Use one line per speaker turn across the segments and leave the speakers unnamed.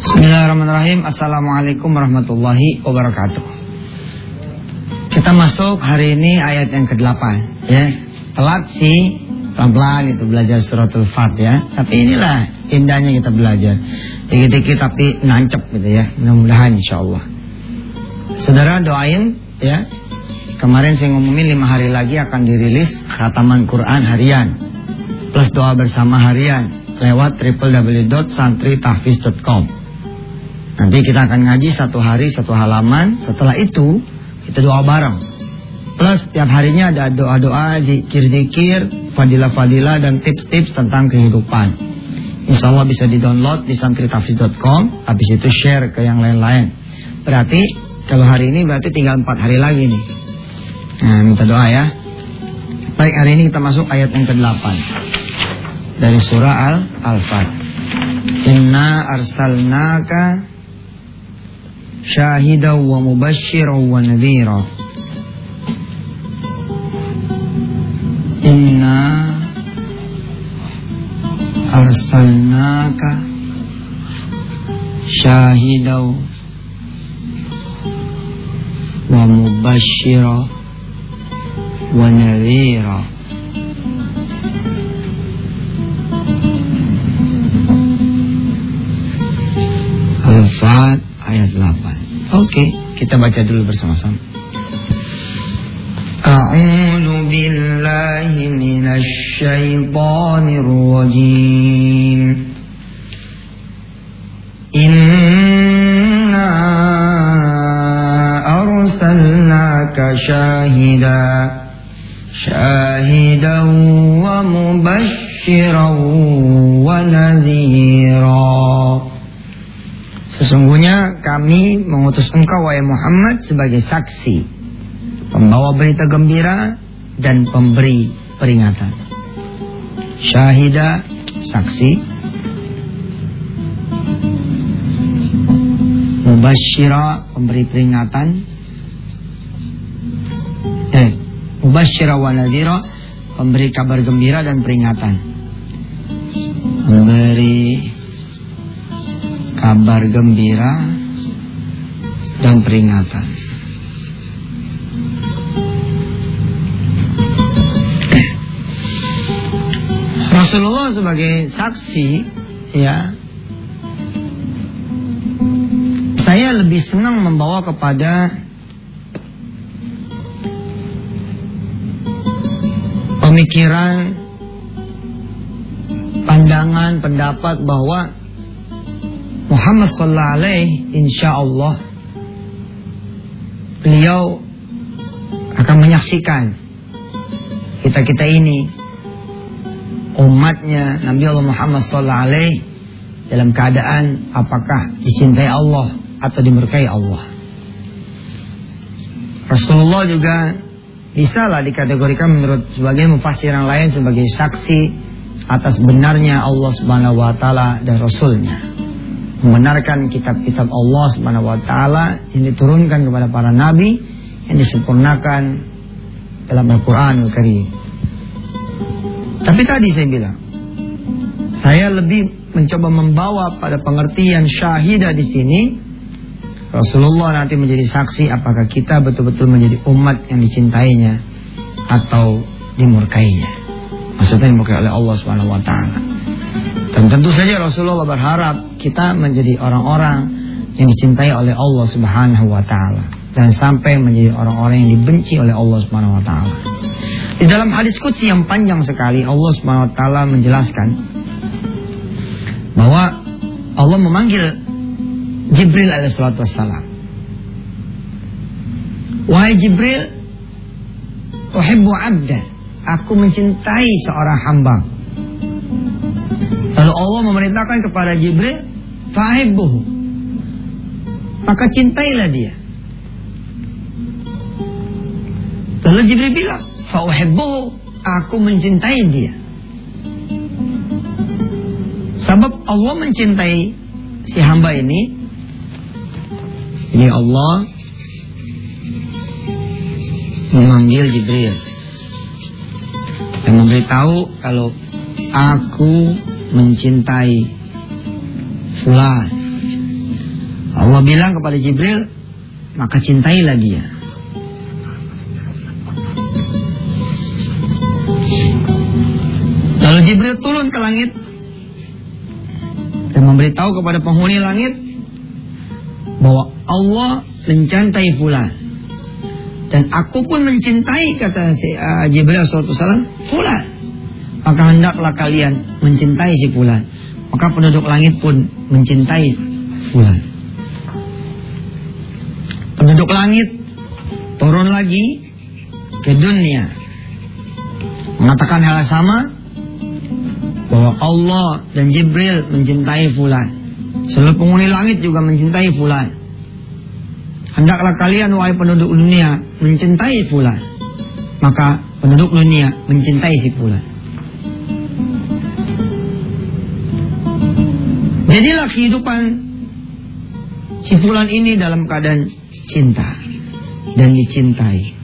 Bismillahirrahmanirrahim. Assalamualaikum warahmatullahi wabarakatuh. Kita masuk hari ini ayat yang ke-8 ya. Telat sih, pelan-pelan itu belajar suratul Fat ya. Tapi inilah indahnya kita belajar. Dikit-dikit tapi nancep gitu ya. Mudah-mudahan insyaallah. Saudara doain ya. Kemarin saya ngumumin lima hari lagi akan dirilis khataman Quran harian plus doa bersama harian lewat www.santritahfiz.com. Nanti kita akan ngaji satu hari satu halaman. Setelah itu kita doa bareng. Plus tiap harinya ada doa-doa, zikir-zikir, fadilah-fadilah dan tips-tips tentang kehidupan. Insya Allah bisa di-download di santritafiz.com. Habis itu share ke yang lain-lain. Berarti kalau hari ini berarti tinggal empat hari lagi nih. Nah, minta doa ya. Baik, hari ini kita masuk ayat yang ke-8 dari surah Al-Al-Fat. Inna arsalnaka شاهدا ومبشرا ونذيرا إنا أرسلناك شاهدا ومبشرا ونذيرا الفات ayat 8. Oke, kita baca dulu bersama-sama. A'udzu billahi minasy syaithanir rajim. Inna arsalnaka syahida syahidan wa mubasysyiran wa Sesungguhnya kami mengutus engkau wahai Muhammad sebagai saksi, pembawa berita gembira dan pemberi peringatan. Syahida, saksi. Mubashira, pemberi peringatan. Eh, Mubashira wa nadhira, pemberi kabar gembira dan peringatan. Memberi kabar gembira dan peringatan. Rasulullah sebagai saksi ya saya lebih senang membawa kepada pemikiran pandangan pendapat bahwa Muhammad sallallahu alaihi insya Allah beliau akan menyaksikan kita-kita ini umatnya Nabi Allah Muhammad sallallahu alaihi dalam keadaan apakah dicintai Allah atau dimurkai Allah. Rasulullah juga bisa lah dikategorikan menurut sebagai mufassir yang lain sebagai saksi atas benarnya Allah Subhanahu wa taala dan rasulnya membenarkan kitab-kitab Allah Subhanahu wa taala yang diturunkan kepada para nabi yang disempurnakan dalam Al-Qur'anul Karim. Tapi tadi saya bilang saya lebih mencoba membawa pada pengertian syahidah di sini Rasulullah nanti menjadi saksi apakah kita betul-betul menjadi umat yang dicintainya atau dimurkainya. Maksudnya dimurkai oleh Allah Subhanahu wa taala. Dan tentu saja Rasulullah berharap kita menjadi orang-orang yang dicintai oleh Allah Subhanahu wa taala dan sampai menjadi orang-orang yang dibenci oleh Allah Subhanahu wa taala. Di dalam hadis qudsi yang panjang sekali Allah Subhanahu wa taala menjelaskan bahwa Allah memanggil Jibril alaihissalatu wassalam. Wahai Jibril, uhibbu abda, aku mencintai seorang hamba. Lalu Allah memerintahkan kepada Jibril, fahibbuhu. Maka cintailah dia. Lalu Jibril bilang, fauhibbuhu, aku mencintai dia. Sebab Allah mencintai si hamba ini, ini Allah memanggil Jibril dan memberitahu kalau aku mencintai fulan Allah bilang kepada Jibril, maka cintailah dia. Lalu Jibril turun ke langit dan memberitahu kepada penghuni langit bahwa Allah mencintai fulan. Dan aku pun mencintai kata si uh, Jibril sallallahu salam fulan. Maka hendaklah kalian mencintai si fulan. Maka penduduk langit pun mencintai fulan. Penduduk langit turun lagi ke dunia mengatakan hal yang sama bahwa Allah dan Jibril mencintai fulan. Seluruh penghuni langit juga mencintai fulan. Hendaklah kalian wahai penduduk dunia mencintai fulan. Maka penduduk dunia mencintai si fulan. Jadilah kehidupan si fulan ini dalam keadaan cinta dan dicintai.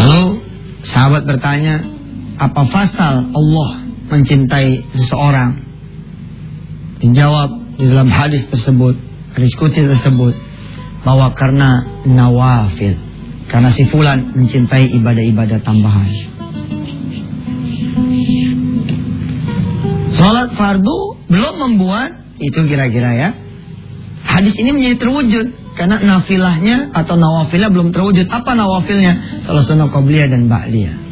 Lalu sahabat bertanya, apa pasal Allah mencintai seseorang? Dijawab di dalam hadis tersebut, hadis kutsi tersebut, bahwa karena nawafil, karena si fulan mencintai ibadah-ibadah tambahan. Sholat fardu belum membuat itu kira-kira ya. Hadis ini menjadi terwujud karena nafilahnya atau nawafilnya belum terwujud. Apa nawafilnya? Salah sunnah qabliyah dan ba'liyah.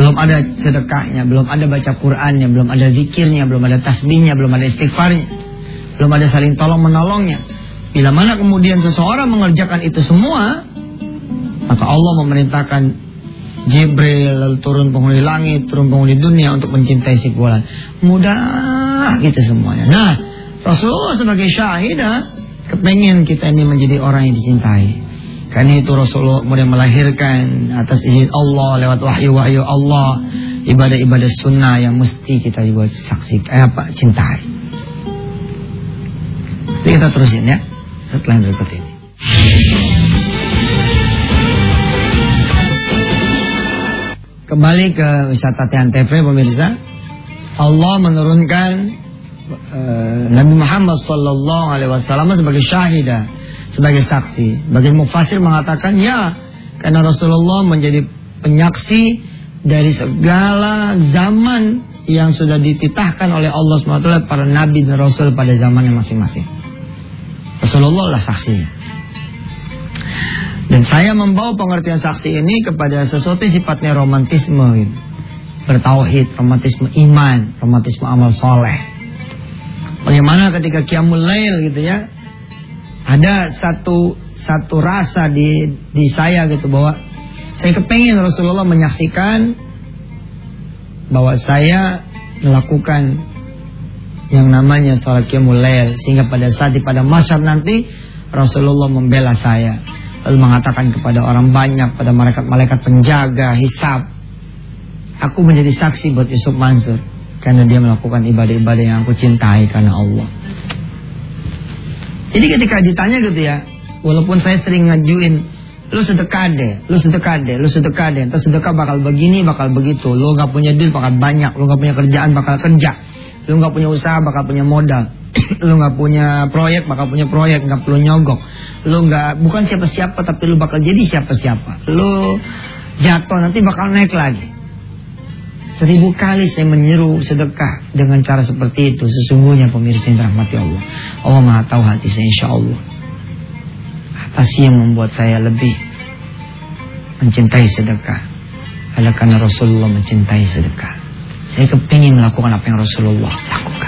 Belum ada sedekahnya, belum ada baca Qur'annya, belum ada zikirnya, belum ada tasbihnya, belum ada istighfarnya. Belum ada saling tolong menolongnya. Bila mana kemudian seseorang mengerjakan itu semua, maka Allah memerintahkan Jibril lalu turun penghuni langit, turun penghuni dunia untuk mencintai si bulan. Mudah gitu semuanya. Nah, Rasulullah sebagai syahidah kepengen kita ini menjadi orang yang dicintai. Karena itu Rasulullah kemudian melahirkan atas izin Allah lewat wahyu-wahyu Allah ibadah-ibadah sunnah yang mesti kita juga saksi eh, apa cintai. Kita terusin ya setelah berikut ini. Kembali ke wisata TV pemirsa. Allah menurunkan uh, Nabi Muhammad sallallahu alaihi wasallam sebagai syahidah sebagai saksi. Sebagai mufasir mengatakan ya, karena Rasulullah menjadi penyaksi dari segala zaman yang sudah dititahkan oleh Allah SWT para nabi dan rasul pada zamannya masing-masing. Rasulullah lah saksinya. Dan saya membawa pengertian saksi ini kepada sesuatu yang sifatnya romantisme gitu. Bertauhid, romantisme iman, romantisme amal soleh. Bagaimana ketika kiamul lail gitu ya ada satu satu rasa di di saya gitu bahwa saya kepengen Rasulullah menyaksikan bahwa saya melakukan yang namanya salat qiyamul lail sehingga pada saat di pada masyar nanti Rasulullah membela saya lalu mengatakan kepada orang banyak pada malaikat-malaikat penjaga hisab aku menjadi saksi buat Yusuf Mansur karena dia melakukan ibadah-ibadah yang aku cintai karena Allah. Jadi ketika ditanya gitu ya, walaupun saya sering ngajuin, lu sedekah deh, lu sedekah deh, lu sedekah deh, terus sedekah bakal begini, bakal begitu, lu gak punya duit bakal banyak, lu gak punya kerjaan bakal kerja, lu gak punya usaha bakal punya modal, lu gak punya proyek bakal punya proyek, gak perlu nyogok, lu gak bukan siapa-siapa tapi lu bakal jadi siapa-siapa, lu jatuh nanti bakal naik lagi. Seribu kali saya menyeru sedekah dengan cara seperti itu. Sesungguhnya pemirsa yang dirahmati Allah. Allah maha tahu hati saya insya Allah. Apa sih yang membuat saya lebih mencintai sedekah? Adalah karena Rasulullah mencintai sedekah. Saya kepingin melakukan apa yang Rasulullah lakukan.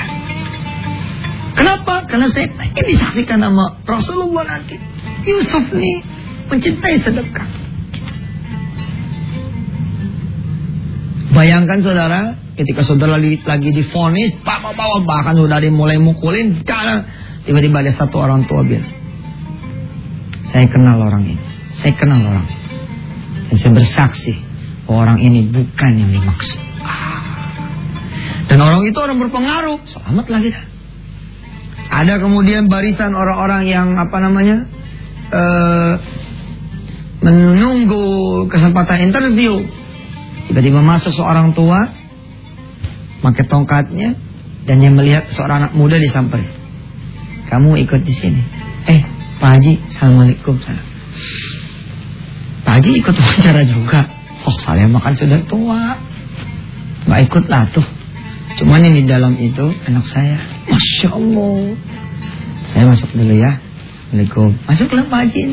Kenapa? Karena saya ingin disaksikan nama Rasulullah nanti. Yusuf nih mencintai sedekah. Bayangkan saudara, ketika saudara lagi, difonis, bawa-bawa bahkan sudah dimulai mukulin, jangan tiba-tiba ada satu orang tua bilang, saya kenal orang ini, saya kenal orang ini. Dan saya bersaksi bahwa orang ini bukan yang dimaksud. Dan orang itu orang berpengaruh, selamatlah kita. Ada kemudian barisan orang-orang yang apa namanya uh, menunggu kesempatan interview Tiba-tiba masuk seorang tua pakai tongkatnya dan dia melihat seorang anak muda disamperin. Kamu ikut di sini. Eh, Pak Haji, Assalamualaikum. Pak Haji ikut wawancara juga. Oh, saya makan sudah tua. Gak ikut lah tuh. Cuman yang di dalam itu anak saya. Masya Allah. Saya masuk dulu ya. Assalamualaikum. Masuklah Pak Haji.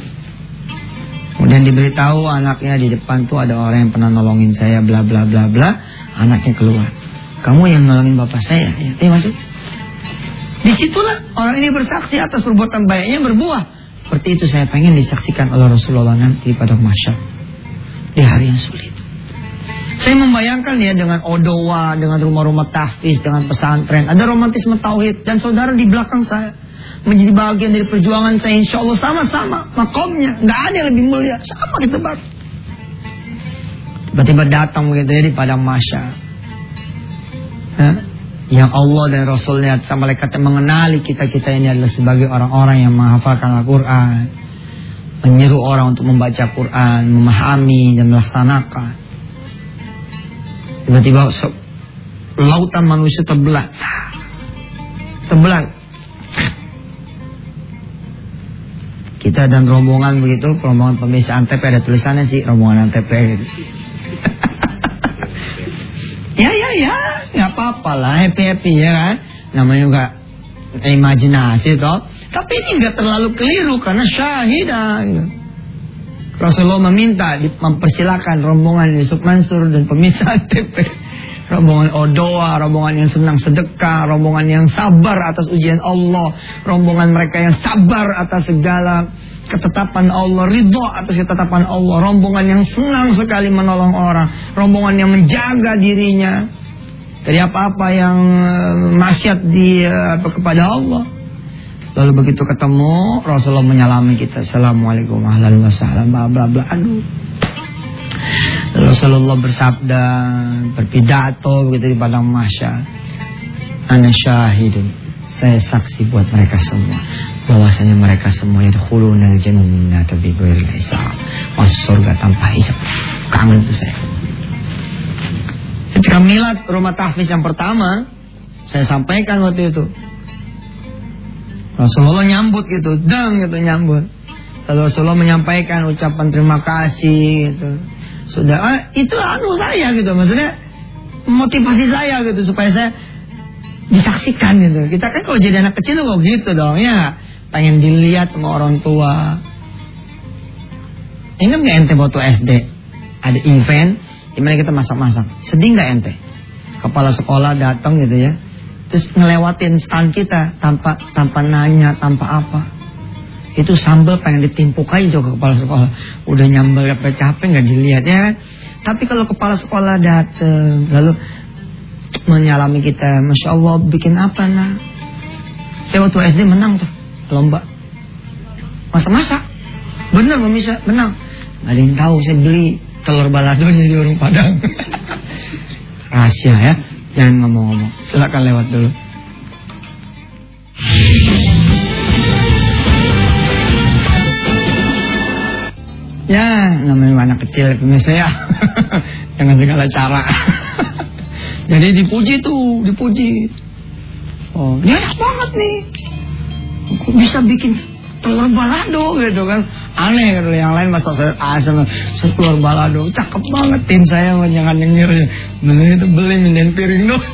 Kemudian diberitahu anaknya di depan tuh ada orang yang pernah nolongin saya bla bla bla bla. Anaknya keluar. Kamu yang nolongin bapak saya. Ya, eh, masuk. Di situlah orang ini bersaksi atas perbuatan baiknya berbuah. Seperti itu saya pengen disaksikan oleh Rasulullah nanti pada masyarakat. Di hari yang sulit. Saya membayangkan ya dengan odowa, dengan rumah-rumah tahfiz, dengan pesantren. Ada romantisme tauhid. Dan saudara di belakang saya menjadi bagian dari perjuangan saya insya Allah sama-sama makomnya nggak ada yang lebih mulia sama kita bang tiba-tiba datang begitu ya di padang masya ya? yang Allah dan Rasulnya sama malaikat mengenali kita kita ini adalah sebagai orang-orang yang menghafalkan Al-Quran menyeru orang untuk membaca Quran memahami dan melaksanakan tiba-tiba lautan manusia terbelah terbelah kita dan rombongan begitu, rombongan pemirsa Antep ada tulisannya sih rombongan Antep ya ya ya, nggak apa-apa lah, happy happy ya kan. Namanya juga imajinasi toh. Tapi ini nggak terlalu keliru karena syahidah. Gitu. Rasulullah meminta mempersilahkan rombongan Yusuf Mansur dan pemirsa Antep rombongan Odoa, rombongan yang senang sedekah, rombongan yang sabar atas ujian Allah, rombongan mereka yang sabar atas segala ketetapan Allah, ridho atas ketetapan Allah, rombongan yang senang sekali menolong orang, rombongan yang menjaga dirinya dari apa-apa yang eh, maksiat di apa, kepada Allah. Lalu begitu ketemu Rasulullah menyalami kita, Assalamualaikum warahmatullahi wabarakatuh, bla bla bla. Aduh, Rasulullah bersabda, berpidato begitu di padang masya. Ana syahidun. Saya saksi buat mereka semua bahwasanya mereka semua itu khulunal jannata bi ghairi hisab. Masuk surga tanpa hisab. Kangen itu saya. Ketika milad rumah tahfiz yang pertama, saya sampaikan waktu itu. Rasulullah nyambut gitu, dang gitu nyambut. Lalu Rasulullah menyampaikan ucapan terima kasih gitu. Sudah ah, itu anu saya gitu maksudnya motivasi saya gitu supaya saya disaksikan gitu. Kita kan kalau jadi anak kecil kok gitu dong ya. Pengen dilihat sama orang tua. Ingat nggak ente waktu SD ada event di mana kita masak-masak. Sedih nggak ente? Kepala sekolah datang gitu ya terus ngelewatin stand kita tanpa tanpa nanya tanpa apa itu sambal pengen ditimpuk aja ke kepala sekolah. Udah nyambel capek-capek nggak dilihat ya kan. Tapi kalau kepala sekolah dateng lalu menyalami kita, masya Allah bikin apa nak? Saya waktu SD menang tuh lomba masa-masa. Bener bisa menang. Gak ada yang tahu saya beli telur baladonya di warung Padang. Rahasia ya, jangan ngomong-ngomong. Silakan lewat dulu. Ya, namanya anak kecil pemirsa ya. Dengan segala cara. Jadi dipuji tuh, dipuji. Oh, ini enak banget nih. Kok bisa bikin telur balado gitu kan. Aneh gitu. Yang lain masa saya asam telur balado. Cakep banget tim saya jangan nyengir. Beli itu beli minum piring dong.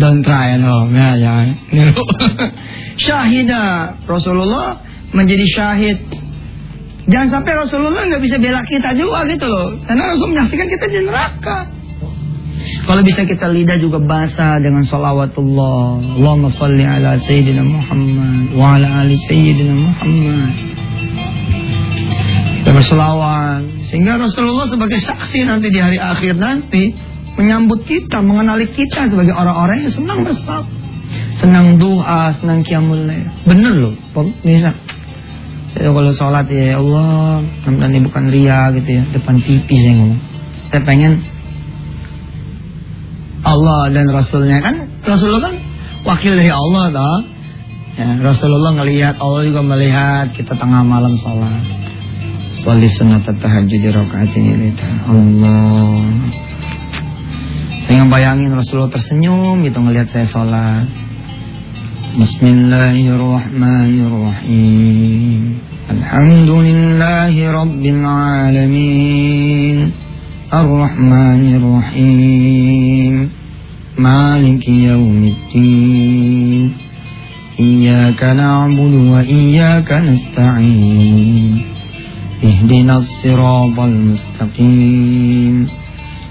Don't try at home ya jangan. Syahidah Rasulullah menjadi syahid Jangan sampai Rasulullah nggak bisa bela kita juga gitu loh. Karena Rasul menyaksikan kita di neraka. Kalau bisa kita lidah juga basah dengan salawatullah. Allahumma salli ala Sayyidina Muhammad. Wa ala ali Sayyidina Muhammad. Dan berselawat. Sehingga Rasulullah sebagai saksi nanti di hari akhir nanti. Menyambut kita, mengenali kita sebagai orang-orang yang senang berselawat. Senang doa, senang kiamul Bener loh, pemirsa. Saya kalau sholat ya Allah, mudah ini bukan ria gitu ya, depan TV saya ngomong. Saya pengen Allah dan Rasulnya kan, Rasulullah kan wakil dari Allah toh. Ya, Rasulullah ngelihat, Allah juga melihat kita tengah malam sholat. Sholat sunat tahajud di rakaat ini Allah. Saya bayangin Rasulullah tersenyum gitu ngelihat saya sholat. Bismillahirrahmanirrahim. Alhamdulillahi Rabbil Alamin. Ar-Rahmanirrahim. Maliki yaumiddin. Iyyaka na'budu wa iyyaka nasta'in. اهدنا الصراط المستقيم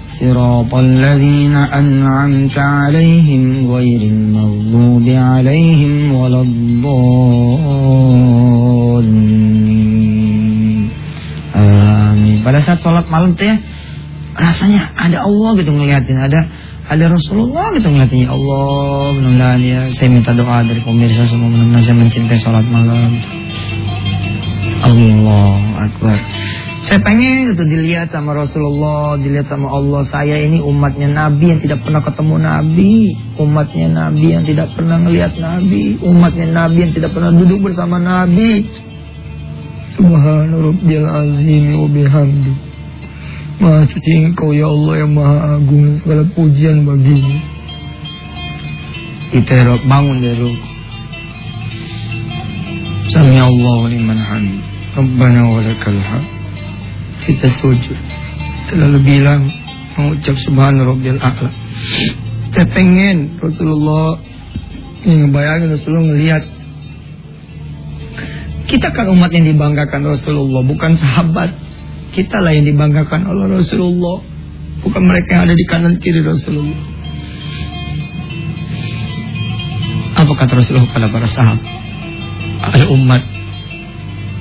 صراط الذين أنعمت عليهم غير المغضوب عليهم ولا الضالين Amin. Pada saat sholat malam tuh ya rasanya ada Allah gitu ngeliatin, ada ada Rasulullah gitu ngeliatin ya Allah mudah-mudahan ya saya minta doa dari pemirsa semua mudah-mudahan saya mencintai sholat malam. Allah Akbar. Saya pengen itu dilihat sama Rasulullah, dilihat sama Allah. Saya ini umatnya Nabi yang tidak pernah ketemu Nabi. Umatnya Nabi yang tidak pernah melihat Nabi. Umatnya Nabi yang tidak pernah duduk bersama Nabi.
Subhana Rabbil Azim wa bihamdi. Maha suci engkau ya Allah yang maha agung segala pujian bagimu.
Kita bangun dari ruku. Sami Allah liman hamid. Rabbana walakal hamd. Kita sujud. Terlalu bilang mengucap subhana rabbil a'la. Saya pengen Rasulullah yang ngebayangin Rasulullah ngelihat kita kan umat yang dibanggakan Rasulullah, bukan sahabat. Kita lah yang dibanggakan oleh Rasulullah, bukan mereka yang ada di kanan kiri Rasulullah. Apa kata Rasulullah pada para sahabat? Ada umat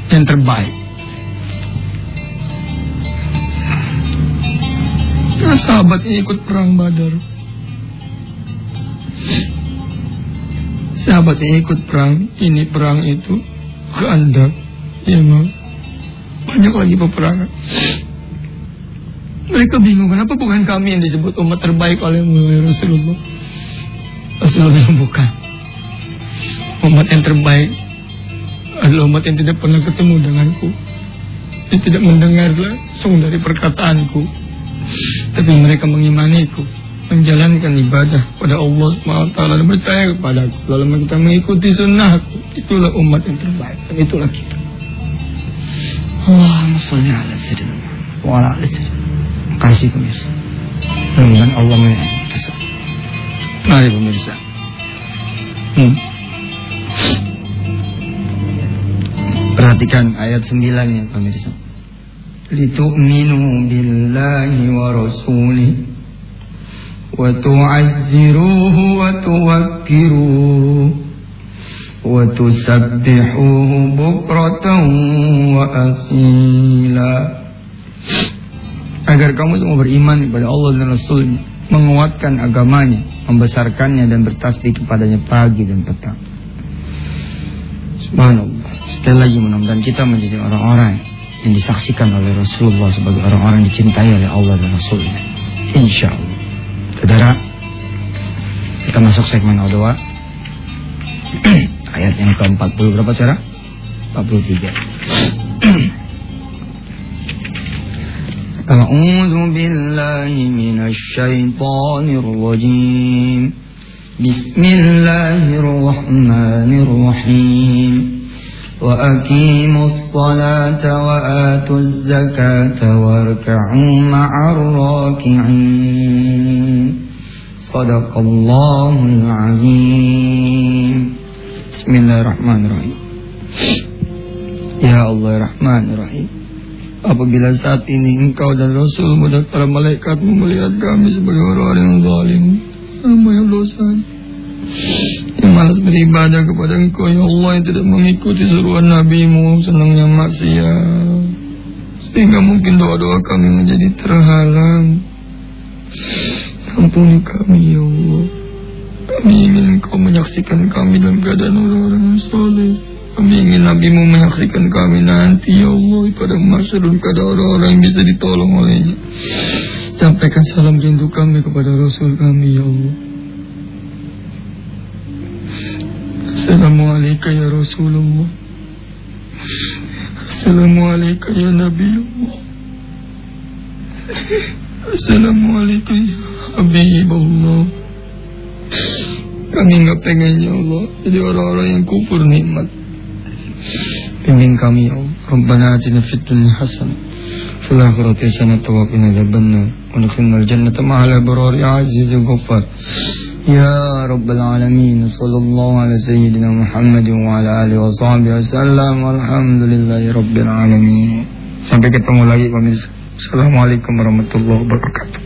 yang terbaik.
Nah, sahabat ini ikut perang Badar. Sahabat ini ikut perang, ini perang itu ke Anda. Ya, banyak lagi peperangan. Mereka bingung kenapa bukan kami yang disebut umat terbaik oleh Rasulullah. Rasulullah bilang bukan. Umat yang terbaik adalah umat yang tidak pernah ketemu denganku. Yang tidak mendengar langsung dari perkataanku. Tapi mereka mengimaniku. Menjalankan ibadah pada Allah SWT dan percaya kepada aku. Lalu kita mengikuti sunnahku. Itulah umat yang terbaik. Dan itulah kita.
Allahumma salli ala sayyidina wa ala ali sayyidina. Kasih pemirsa. Mudah-mudahan Allah menyayangi kita. Mari pemirsa. Hmm. Perhatikan ayat 9 ya pemirsa. Litu'minu billahi wa rasulih wa tu'azziruhu bukratan wa asila. Agar kamu semua beriman kepada Allah dan Rasulnya, menguatkan agamanya, membesarkannya dan bertasbih kepadanya pagi dan petang. Subhanallah. Sekali lagi mudah-mudahan kita menjadi orang-orang yang disaksikan oleh Rasulullah sebagai orang-orang dicintai oleh Allah dan Rasulnya. Insya Allah. Saudara, kita masuk segmen O2. Ayat yang ke-40 berapa Sarah? 43. أعوذ بالله من الشيطان الرجيم بسم الله الرحمن الرحيم وأقيموا الصلاة وآتوا الزكاة واركعوا مع الراكعين صدق Bismillahirrahmanirrahim. Ya Allah Rahman Rahim Apabila saat ini engkau dan Rasulmu dan para malaikatmu melihat kami sebagai orang-orang yang zalim Orang yang dosa Yang malas beribadah kepada engkau Ya Allah yang tidak mengikuti seruan NabiMu Senangnya maksiat. Sehingga mungkin doa-doa kami menjadi terhalang. Ampuni kami ya Allah. Kami ingin engkau menyaksikan kami dalam keadaan orang-orang yang saleh kami ingin NabiMu menyaksikan kami nanti ya Allah pada masa dan kepada orang-orang yang bisa ditolong olehnya. Sampaikan salam rindu kami kepada Rasul kami ya Allah. Assalamualaikum ya Rasulullah. Assalamualaikum ya Nabi Allah. Assalamualaikum ya Habibullah Kami nggak pengen ya Allah Jadi orang-orang yang kufur nikmat Pengen kami ya Allah Rabbana atina fid dunya hasanah Fil akhirati hasanah wa qina adzabannar Wa adkhilna al-jannata ma'al abrar ya aziz ya ghaffar يا رب العالمين صلى الله على سيدنا محمد وعلى آله وصحبه وسلم والحمد لله رب العالمين sampai ketemu lagi pemirsa Assalamualaikum warahmatullahi wabarakatuh